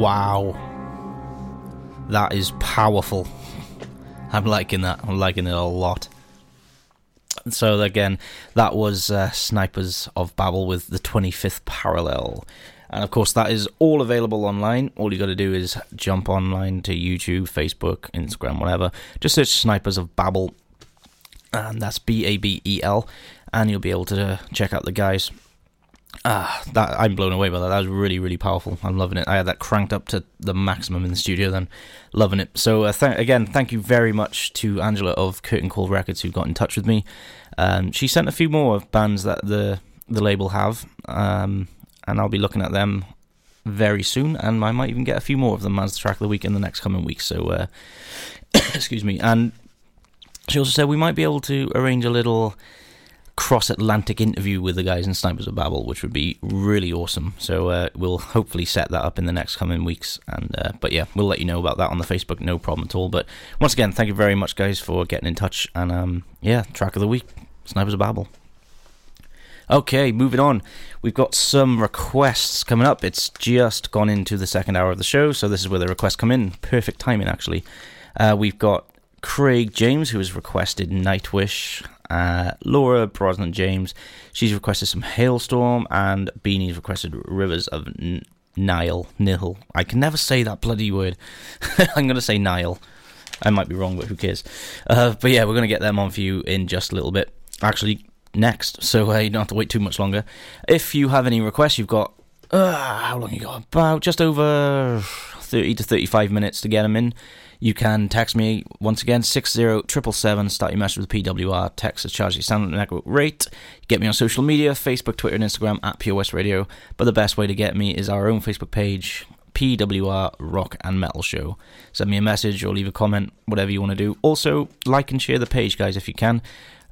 Wow. That is powerful. I'm liking that. I'm liking it a lot. So again, that was uh, Snipers of Babel with the 25th parallel. And of course, that is all available online. All you got to do is jump online to YouTube, Facebook, Instagram, whatever. Just search Snipers of Babel, and that's B A B E L, and you'll be able to check out the guys. Ah, that I'm blown away by that. That was really, really powerful. I'm loving it. I had that cranked up to the maximum in the studio, then loving it. So uh, th- again, thank you very much to Angela of Curtain Call Records who got in touch with me. Um, she sent a few more bands that the the label have. Um, and I'll be looking at them very soon, and I might even get a few more of them as the track of the week in the next coming weeks. So, uh, excuse me. And she also said we might be able to arrange a little cross Atlantic interview with the guys in Snipers of Babel, which would be really awesome. So uh, we'll hopefully set that up in the next coming weeks. And uh, but yeah, we'll let you know about that on the Facebook, no problem at all. But once again, thank you very much, guys, for getting in touch. And um, yeah, track of the week, Snipers of Babel. Okay, moving on. We've got some requests coming up. It's just gone into the second hour of the show, so this is where the requests come in. Perfect timing, actually. Uh, we've got Craig James, who has requested Nightwish. Uh, Laura Brosnan James, she's requested some Halestorm, and Beanie's requested Rivers of N- Nile. Nihil. I can never say that bloody word. I'm going to say Nile. I might be wrong, but who cares? Uh, but yeah, we're going to get them on for you in just a little bit. Actually, next, so uh, you don't have to wait too much longer. If you have any requests, you've got uh, how long you got? About just over thirty to thirty-five minutes to get them in. You can text me once again six zero triple seven. Start your message with PWR. Text as charge your standard network rate. Get me on social media: Facebook, Twitter, and Instagram at West Radio. But the best way to get me is our own Facebook page. PWR Rock and Metal Show. Send me a message or leave a comment, whatever you want to do. Also, like and share the page, guys, if you can.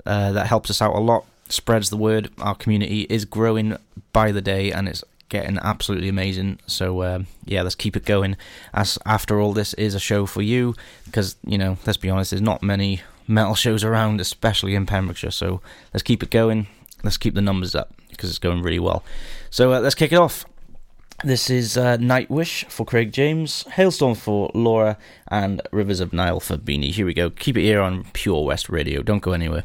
Uh, that helps us out a lot, spreads the word. Our community is growing by the day, and it's getting absolutely amazing. So uh, yeah, let's keep it going. As after all, this is a show for you because you know, let's be honest, there's not many metal shows around, especially in Pembrokeshire. So let's keep it going. Let's keep the numbers up because it's going really well. So uh, let's kick it off. This is uh, Nightwish for Craig James, Halestorm for Laura, and Rivers of Nile for Beanie. Here we go. Keep it here on Pure West Radio. Don't go anywhere.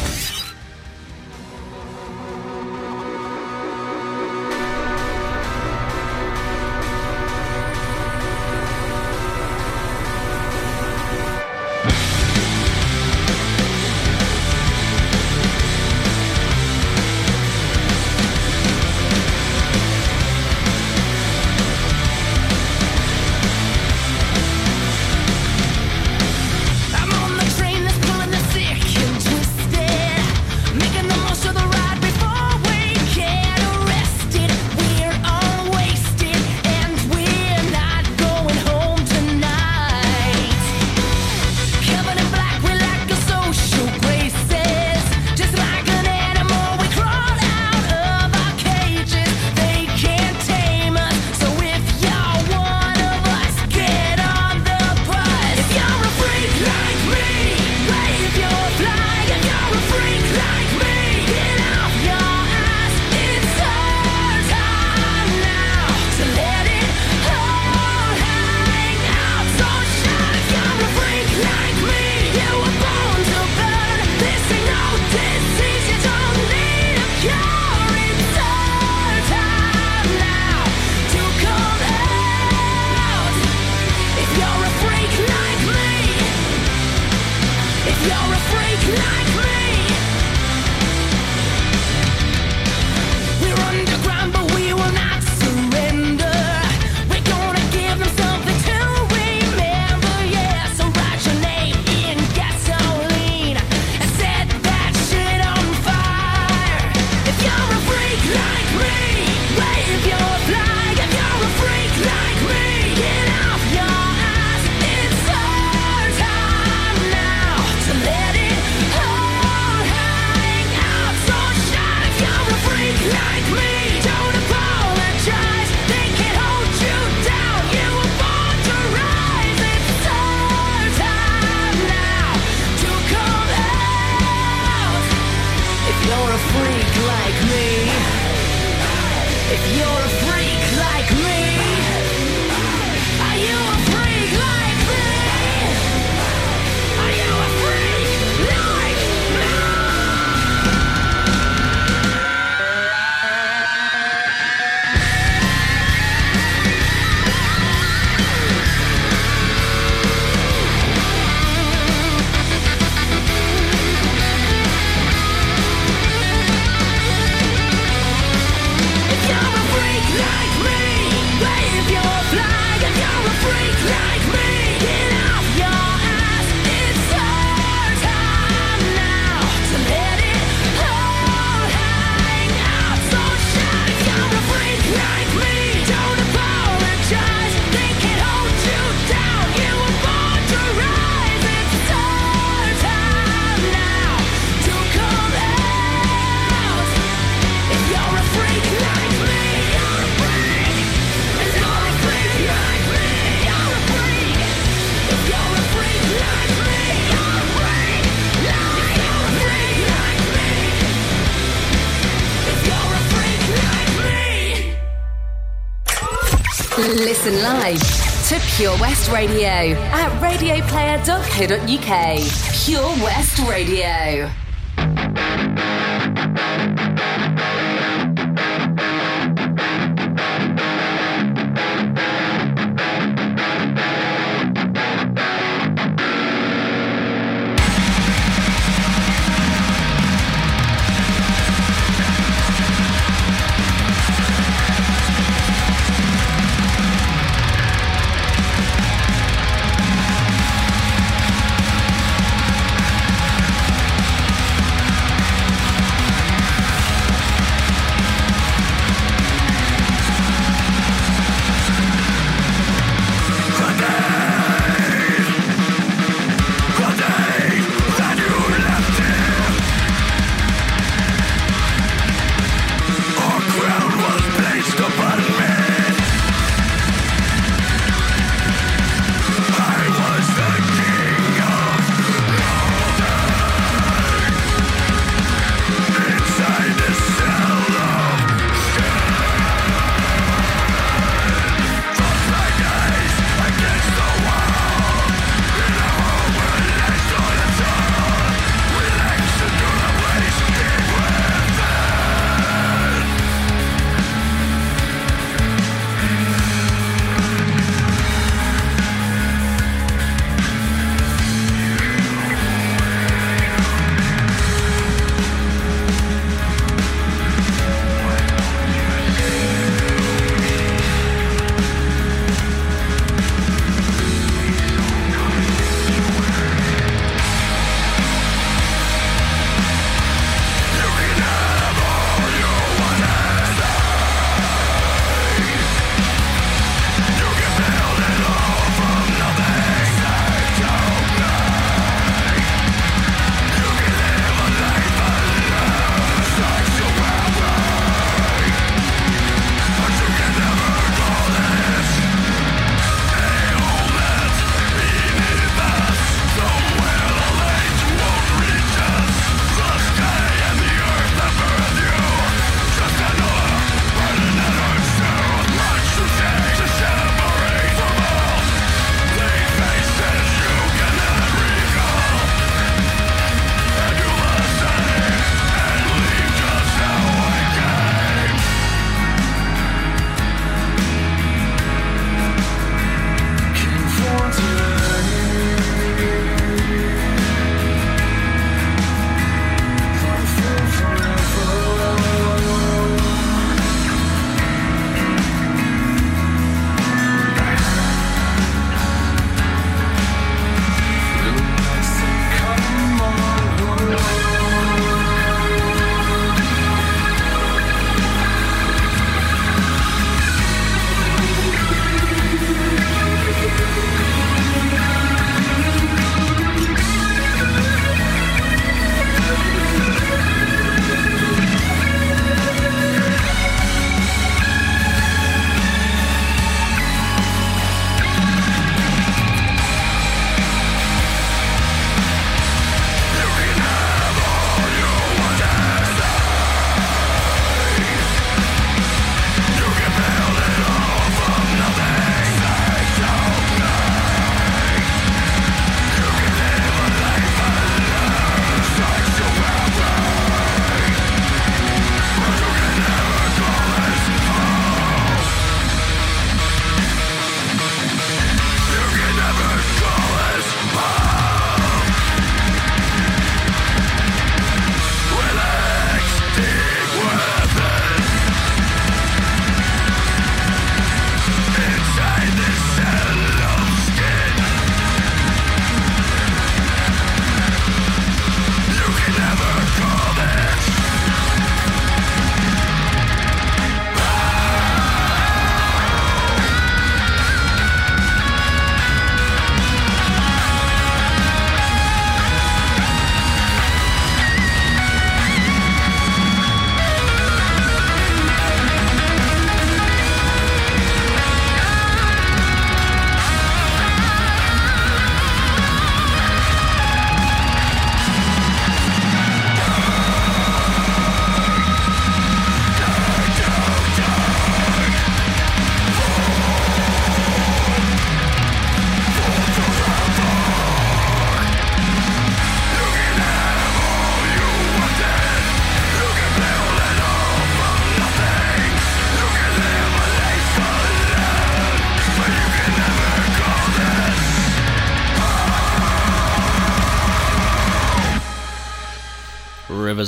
Pure West Radio at radioplayer.co.uk. Pure West Radio.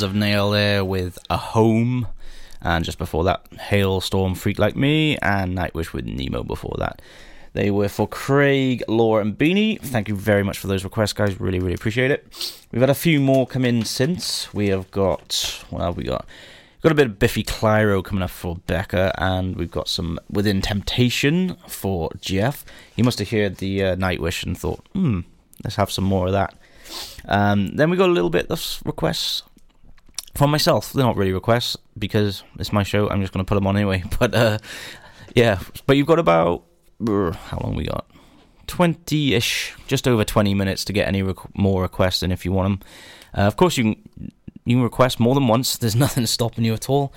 Of Nail there with A Home. And just before that, Halestorm Freak Like Me and Nightwish with Nemo before that. They were for Craig, Laura, and Beanie. Thank you very much for those requests, guys. Really, really appreciate it. We've had a few more come in since. We have got, have we got? Got a bit of Biffy Clyro coming up for Becca, and we've got some Within Temptation for Jeff. He must have heard the uh, Nightwish and thought, hmm, let's have some more of that. Um, then we got a little bit of requests from myself. They're not really requests because it's my show. I'm just going to put them on anyway. But uh, yeah, but you've got about how long we got? 20 ish, just over 20 minutes to get any more requests and if you want them. Uh, of course, you can, you can request more than once, there's nothing stopping you at all.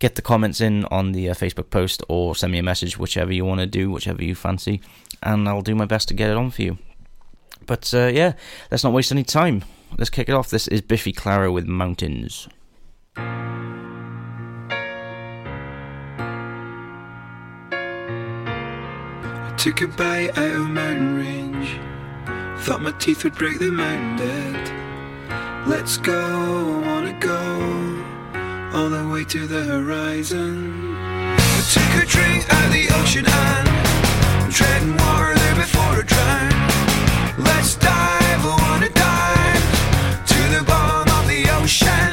Get the comments in on the uh, Facebook post or send me a message, whichever you want to do, whichever you fancy, and I'll do my best to get it on for you. But uh, yeah, let's not waste any time. Let's kick it off. This is Biffy Clyro with Mountains. I took a bite out of mountain range. Thought my teeth would break the mountain dead. Let's go, I wanna go all the way to the horizon. I took a drink out of the ocean and treading water there before I drown. Let's dive, wanna dive to the bottom of the ocean.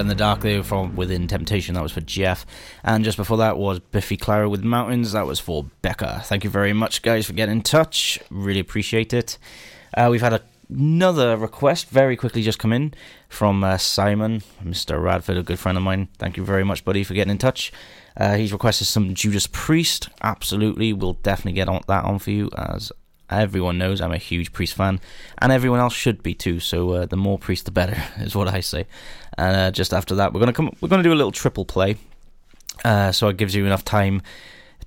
In the Dark there from Within Temptation. That was for Jeff. And just before that was Biffy Clyro with Mountains. That was for Becca. Thank you very much, guys, for getting in touch. Really appreciate it. Uh, we've had a, another request very quickly just come in from uh, Simon, Mr. Radford, a good friend of mine. Thank you very much, buddy, for getting in touch. Uh, he's requested some Judas Priest. Absolutely. We'll definitely get on that on for you as everyone knows I'm a huge Priest fan, and everyone else should be too. So uh, the more Priest, the better, is what I say. And uh, just after that, we're gonna come. We're gonna do a little triple play. Uh, so it gives you enough time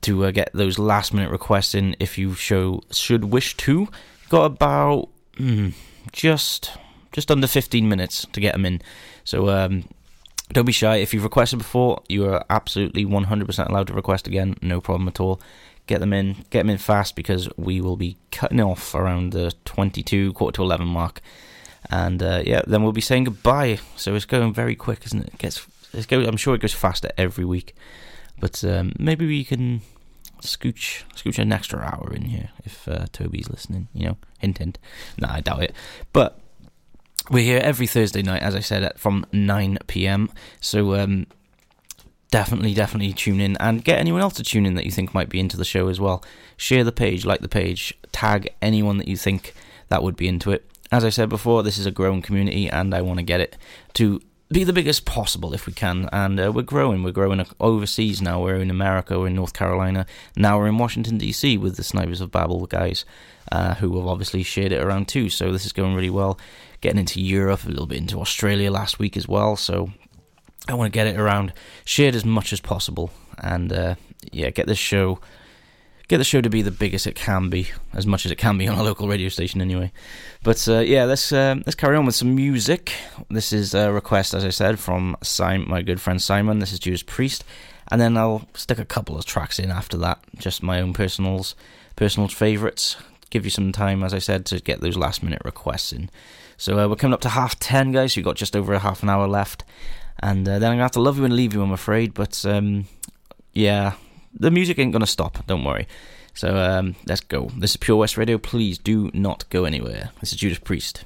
to uh, get those last minute requests in if you show should wish to. Got about mm, just just under 15 minutes to get them in. So um, don't be shy. If you've requested before, you are absolutely 100% allowed to request again. No problem at all. Get them in, get them in fast because we will be cutting off around the 22 quarter to 11 mark, and uh, yeah, then we'll be saying goodbye. So it's going very quick, isn't it? it gets, it's go, I'm sure it goes faster every week, but um, maybe we can scooch scooch an extra hour in here if uh, Toby's listening. You know, hint hint. No, I doubt it, but we're here every Thursday night, as I said, at, from 9 pm. So um, definitely, definitely tune in and get anyone else to tune in that you think might be into the show as well. Share the page, like the page, tag anyone that you think that would be into it. As I said before, this is a growing community, and I want to get it to be the biggest possible if we can. And uh, we're growing. We're growing overseas now. We're in America. We're in North Carolina. Now we're in Washington D.C. with the Snipers of Babel guys, uh, who have obviously shared it around too. So this is going really well getting into Europe, a little bit into Australia last week as well. So I want to get it around, shared as much as possible, and uh, yeah, get this show, get the show to be the biggest it can be, as much as it can be on a local radio station anyway. But uh, yeah, let's uh, let's carry on with some music. This is a request, as I said, from Simon, my good friend Simon. This is Judas Priest, and then I'll stick a couple of tracks in after that, just my own personals, personal favourites. Give you some time, as I said, to get those last minute requests in. So uh, we're coming up to half ten, guys. You've got just over a half an hour left, and uh, then I'm gonna have to love you and leave you. I'm afraid, but um, yeah, the music ain't gonna stop. Don't worry. So um, let's go. This is Pure West Radio. Please do not go anywhere. This is Judas Priest.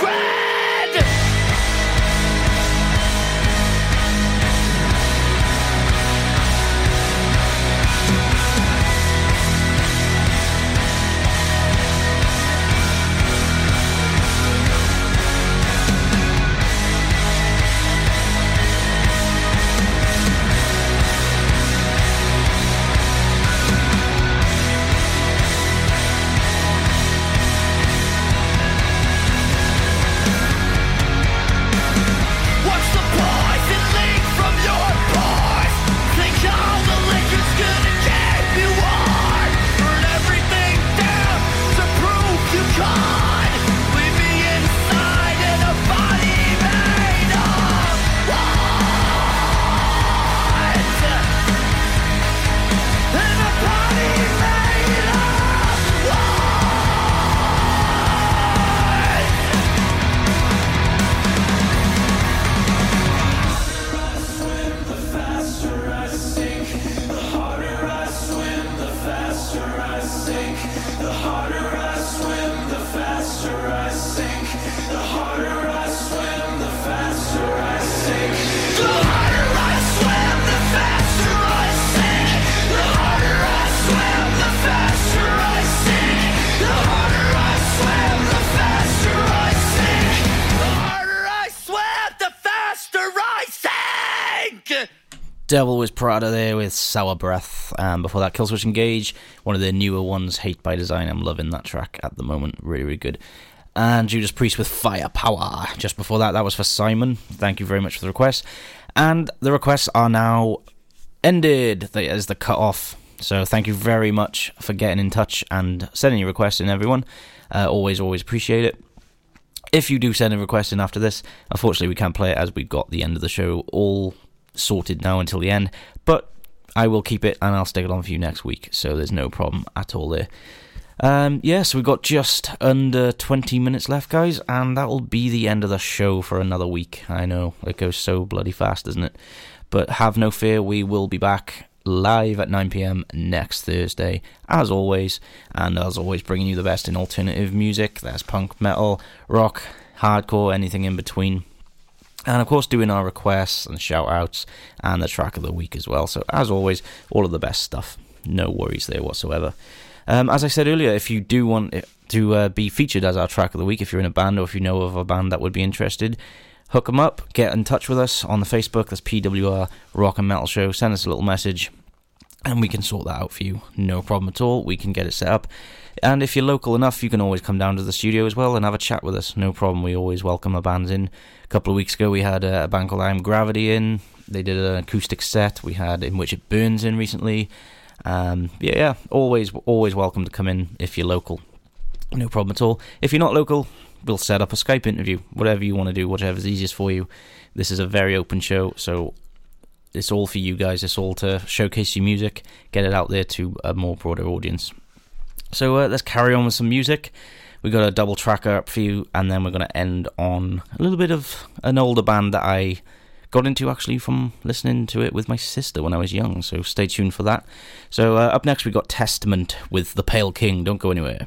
Train! Devil Wears Prada there with Sour Breath. Um, before that, Killswitch Engage, one of their newer ones, Hate by Design. I'm loving that track at the moment. Really, really good. And Judas Priest with Firepower. Just before that, that was for Simon. Thank you very much for the request. And the requests are now ended. That is the cut off. So thank you very much for getting in touch and sending your requests in, everyone. Uh, always, always appreciate it. If you do send a request in after this, unfortunately we can't play it as we've got the end of the show all sorted now until the end. But I will keep it and I'll stick it on for you next week, so there's no problem at all there. Um, yeah, so we've got just under 20 minutes left, guys, and that will be the end of the show for another week. I know, it goes so bloody fast, doesn't it? But have no fear, we will be back live at 9pm next Thursday, as always, and as always, bringing you the best in alternative music. That's punk, metal, rock, hardcore, anything in between. And of course, doing our requests and shout outs and the track of the week as well. So, as always, all of the best stuff. No worries there whatsoever. Um, as I said earlier, if you do want to uh, be featured as our track of the week, if you're in a band or if you know of a band that would be interested, hook them up, get in touch with us on the Facebook. That's PWR Rock and Metal Show. Send us a little message and we can sort that out for you. No problem at all. We can get it set up. And if you're local enough, you can always come down to the studio as well and have a chat with us. No problem. We always welcome our bands in. A couple of weeks ago, we had a, band called I'm Gravity in. They did an acoustic set. We had In Which It Burns in recently. Um, yeah, yeah, always, always welcome to come in if you're local. No problem at all. If you're not local, we'll set up a Skype interview. Whatever you want to do, whatever's easiest for you. This is a very open show, so it's all for you guys. It's all to showcase your music, get it out there to a more broader audience. So uh, let's carry on with some music. We got a double tracker up for you, and then we're going to end on a little bit of an older band that I got into actually from listening to it with my sister when I was young. So stay tuned for that. So uh, up next we got Testament with the Pale King. Don't go anywhere.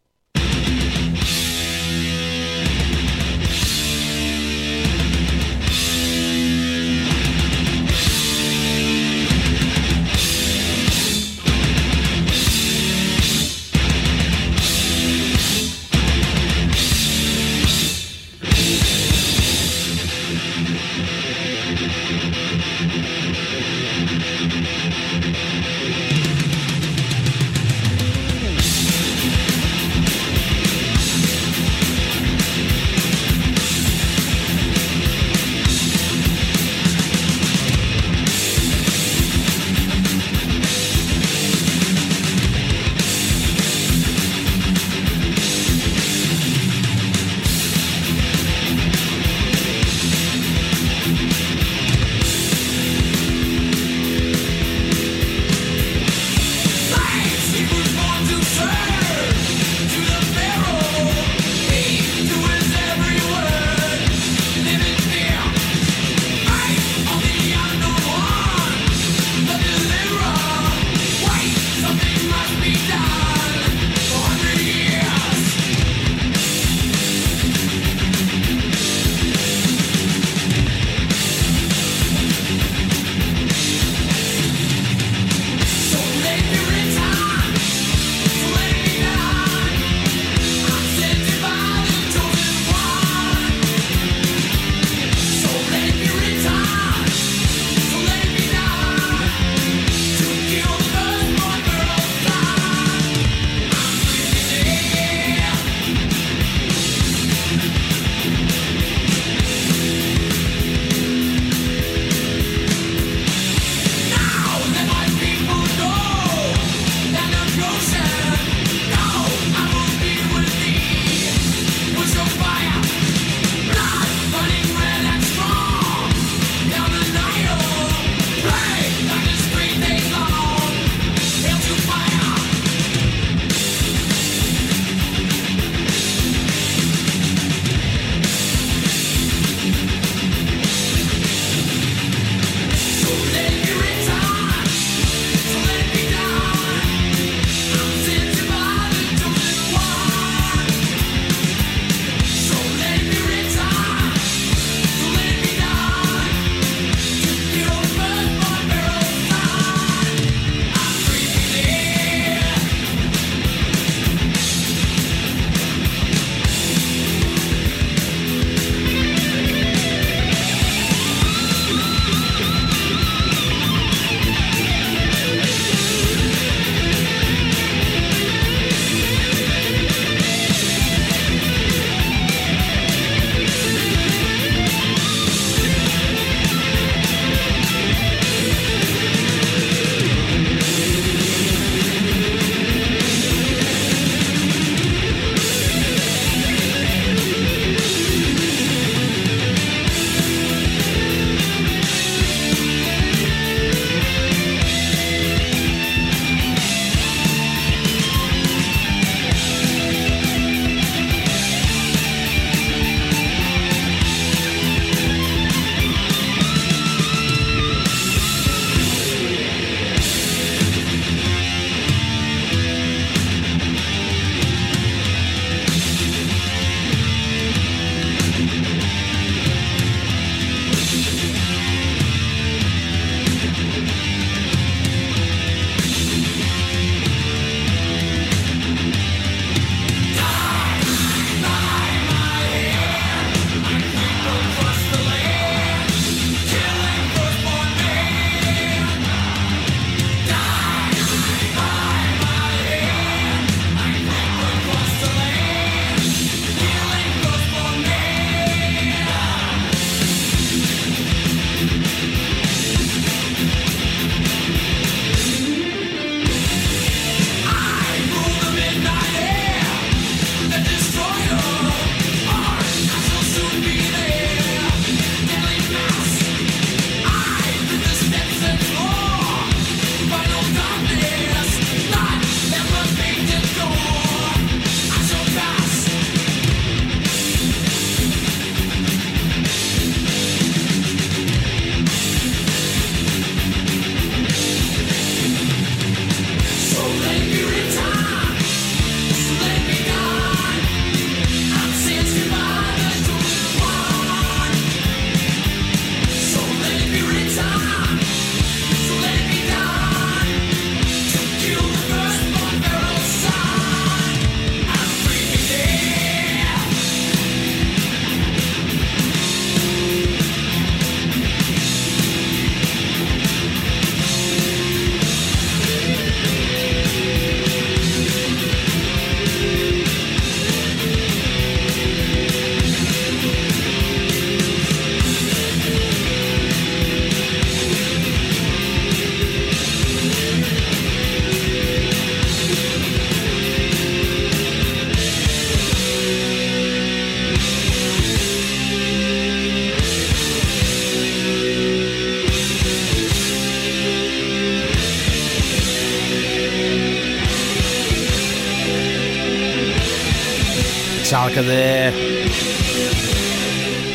Metallica there.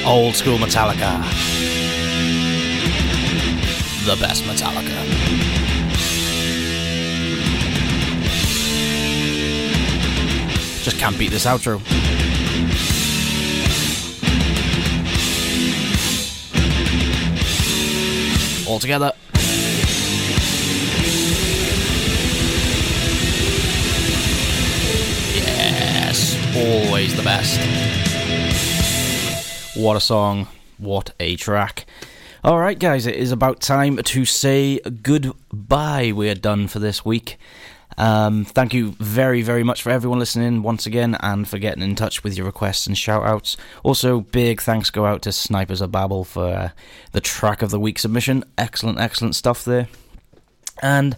Old school Metallica. The best Metallica. Just can't beat this outro. All together. Always the best. What a song, what a track. Alright, guys, it is about time to say goodbye. We are done for this week. Um, thank you very, very much for everyone listening once again and for getting in touch with your requests and shout outs. Also, big thanks go out to Snipers of Babel for uh, the track of the week submission. Excellent, excellent stuff there. And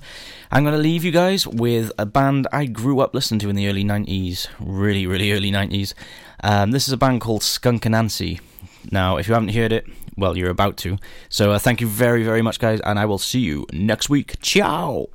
I'm going to leave you guys with a band I grew up listening to in the early 90s. Really, really early 90s. Um, this is a band called Skunk Anansie. Now, if you haven't heard it, well, you're about to. So uh, thank you very, very much, guys, and I will see you next week. Ciao!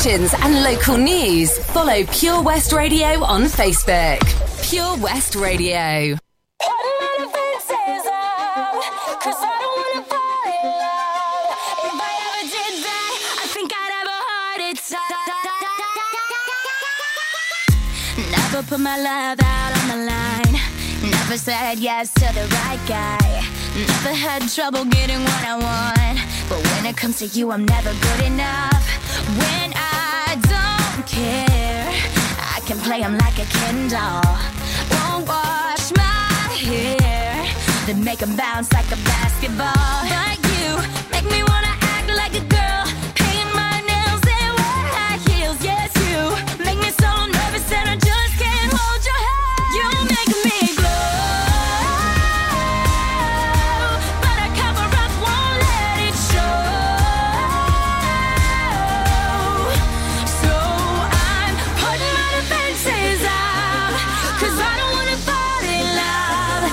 Competitions and local news, follow Pure West Radio on Facebook. Pure West Radio. Never put my love out on the line. Never said yes to the right guy. Never had trouble getting what I want. But when it comes to you, I'm never good enough. When care. I can play them like a Ken doll. Won't wash my hair, then make them bounce like a basketball. But you make me wanna act like a girl.